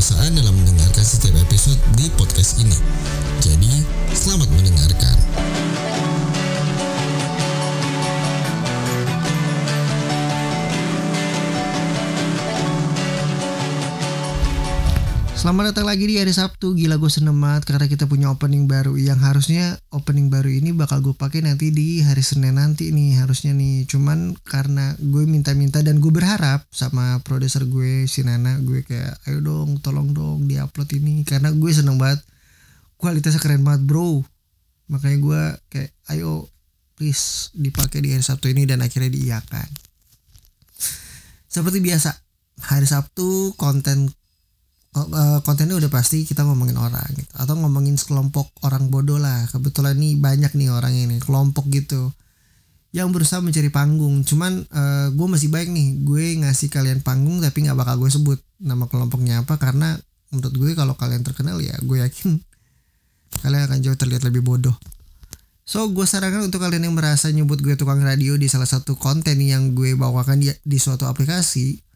kedewasaan dalam mendengarkan setiap episode di podcast ini. Jadi, selamat Selamat datang lagi di hari Sabtu. Gila gue seneng banget karena kita punya opening baru. Yang harusnya opening baru ini bakal gue pakai nanti di hari Senin nanti nih Harusnya nih. Cuman karena gue minta-minta dan gue berharap sama produser gue si Nana Gue kayak ayo dong tolong dong di upload ini. Karena gue seneng banget. Kualitasnya keren banget bro. Makanya gue kayak ayo please dipakai di hari Sabtu ini. Dan akhirnya diiakan Seperti biasa hari Sabtu konten uh, kontennya udah pasti kita ngomongin orang gitu. Atau ngomongin sekelompok orang bodoh lah. Kebetulan nih banyak nih orang ini kelompok gitu. Yang berusaha mencari panggung. Cuman uh, gue masih baik nih. Gue ngasih kalian panggung tapi nggak bakal gue sebut nama kelompoknya apa. Karena menurut gue kalau kalian terkenal ya gue yakin kalian akan jauh terlihat lebih bodoh. So gue sarankan untuk kalian yang merasa nyebut gue tukang radio di salah satu konten yang gue bawakan di, di suatu aplikasi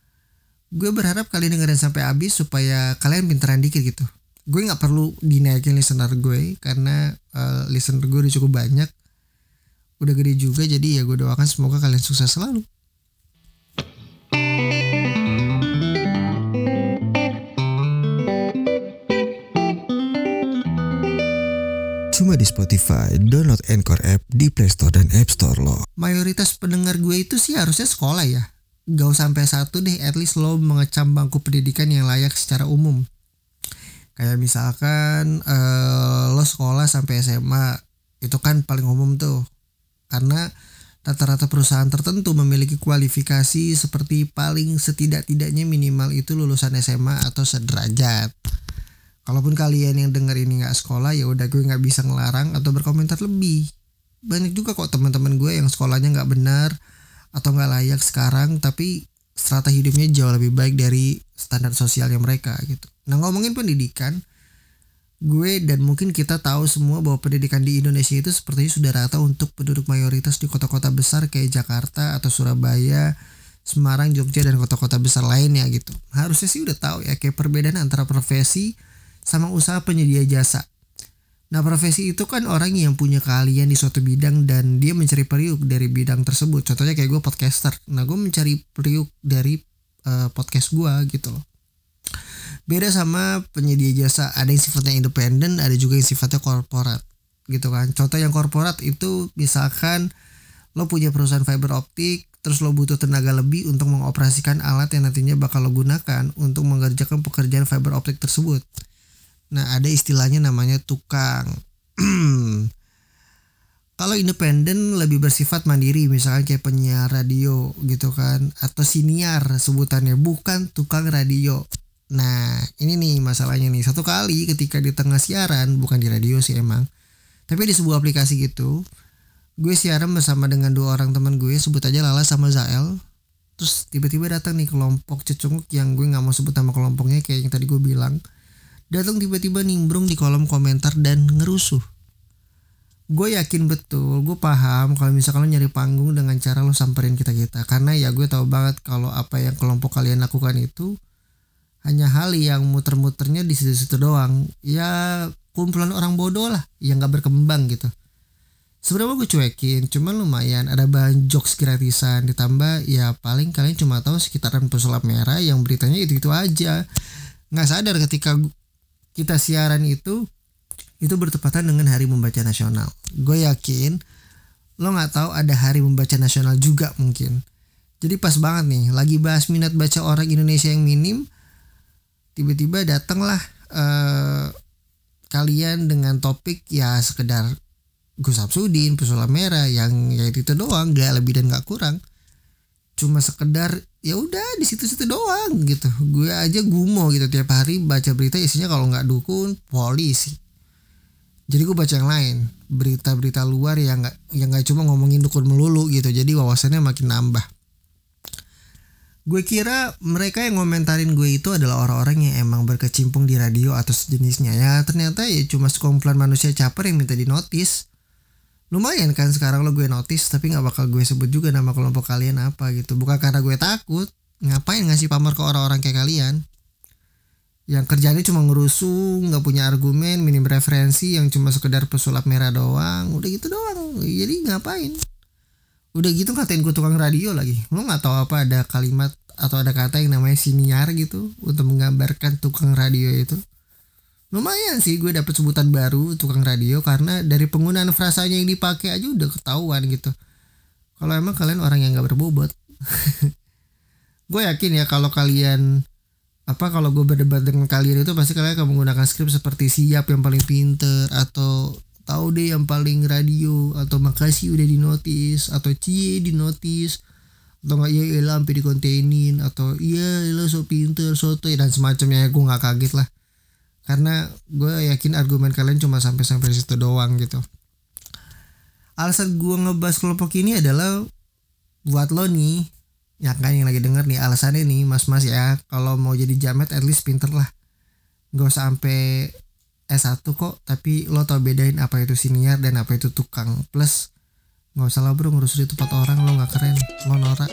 gue berharap kalian dengerin sampai habis supaya kalian pinteran dikit gitu. Gue nggak perlu dinaikin listener gue karena uh, listener gue udah cukup banyak. Udah gede juga jadi ya gue doakan semoga kalian sukses selalu. Cuma di Spotify, download Anchor app di Play Store dan App Store lo. Mayoritas pendengar gue itu sih harusnya sekolah ya gak sampai satu deh at least lo mengecam bangku pendidikan yang layak secara umum. Kayak misalkan uh, lo sekolah sampai SMA itu kan paling umum tuh. Karena rata-rata perusahaan tertentu memiliki kualifikasi seperti paling setidak-tidaknya minimal itu lulusan SMA atau sederajat. Kalaupun kalian yang denger ini nggak sekolah ya udah gue nggak bisa ngelarang atau berkomentar lebih. Banyak juga kok teman-teman gue yang sekolahnya nggak benar atau nggak layak sekarang tapi strata hidupnya jauh lebih baik dari standar sosialnya mereka gitu. Nah ngomongin pendidikan, gue dan mungkin kita tahu semua bahwa pendidikan di Indonesia itu sepertinya sudah rata untuk penduduk mayoritas di kota-kota besar kayak Jakarta atau Surabaya, Semarang, Jogja dan kota-kota besar lainnya gitu. Harusnya sih udah tahu ya kayak perbedaan antara profesi sama usaha penyedia jasa. Nah profesi itu kan orang yang punya keahlian di suatu bidang dan dia mencari periuk dari bidang tersebut. Contohnya kayak gue podcaster. Nah gue mencari periuk dari uh, podcast gue gitu loh. Beda sama penyedia jasa. Ada yang sifatnya independen, ada juga yang sifatnya korporat gitu kan. Contoh yang korporat itu misalkan lo punya perusahaan fiber optik, terus lo butuh tenaga lebih untuk mengoperasikan alat yang nantinya bakal lo gunakan untuk mengerjakan pekerjaan fiber optik tersebut Nah, ada istilahnya namanya tukang. Kalau independen lebih bersifat mandiri, misalnya kayak penyiar radio gitu kan, atau siniar sebutannya, bukan tukang radio. Nah, ini nih masalahnya nih. Satu kali ketika di tengah siaran, bukan di radio sih emang, tapi di sebuah aplikasi gitu, gue siaran bersama dengan dua orang teman gue, sebut aja Lala sama Zael. Terus tiba-tiba datang nih kelompok cecunguk yang gue nggak mau sebut nama kelompoknya kayak yang tadi gue bilang datang tiba-tiba nimbrung di kolom komentar dan ngerusuh. Gue yakin betul, gue paham kalau misalkan lo nyari panggung dengan cara lo samperin kita-kita. Karena ya gue tahu banget kalau apa yang kelompok kalian lakukan itu hanya hal yang muter-muternya di situ-situ doang. Ya kumpulan orang bodoh lah yang gak berkembang gitu. Sebenarnya gue cuekin, cuman lumayan ada bahan jokes gratisan ditambah ya paling kalian cuma tahu sekitaran pesulap merah yang beritanya itu-itu aja. Nggak sadar ketika kita siaran itu itu bertepatan dengan Hari Membaca Nasional. Gue yakin lo nggak tahu ada Hari Membaca Nasional juga mungkin. Jadi pas banget nih, lagi bahas minat baca orang Indonesia yang minim, tiba-tiba datanglah uh, kalian dengan topik ya sekedar Gus Absudin, Pesulap Merah yang ya itu doang, gak lebih dan gak kurang. Cuma sekedar ya udah di situ-situ doang gitu. Gue aja gumo gitu. Tiap hari baca berita isinya kalau nggak dukun polisi. Jadi gue baca yang lain. Berita-berita luar yang nggak yang nggak cuma ngomongin dukun melulu gitu. Jadi wawasannya makin nambah. Gue kira mereka yang ngomentarin gue itu adalah orang-orang yang emang berkecimpung di radio atau sejenisnya. Ya ternyata ya cuma sekumpulan manusia caper yang minta di notice lumayan kan sekarang lo gue notice tapi nggak bakal gue sebut juga nama kelompok kalian apa gitu. Bukan karena gue takut ngapain ngasih pamer ke orang-orang kayak kalian? Yang kerjanya cuma ngerusuh nggak punya argumen minim referensi yang cuma sekedar pesulap merah doang. Udah gitu doang. Jadi ngapain? Udah gitu ngatain gue tukang radio lagi. Lo nggak tahu apa ada kalimat atau ada kata yang namanya siniar gitu untuk menggambarkan tukang radio itu lumayan sih gue dapet sebutan baru tukang radio karena dari penggunaan frasanya yang dipakai aja udah ketahuan gitu. Kalau emang kalian orang yang nggak berbobot. Gue yakin ya kalau kalian apa kalau gue berdebat dengan kalian itu pasti kalian akan menggunakan skrip seperti siap yang paling pinter atau tahu deh yang paling radio atau makasih udah di notice atau cie di notice atau nggak ya elah sampai kontenin atau iya lo so pinter soto dan semacamnya. Gue nggak kaget lah karena gue yakin argumen kalian cuma sampai sampai situ doang gitu. Alasan gue ngebahas kelompok ini adalah buat lo nih ya kan yang lagi denger nih alasannya nih mas-mas ya. Kalau mau jadi jamet at least pinter lah. Gak usah sampai S1 kok tapi lo tau bedain apa itu senior dan apa itu tukang. Plus nggak usah lah bro ngurus itu empat orang lo nggak keren. Lo norak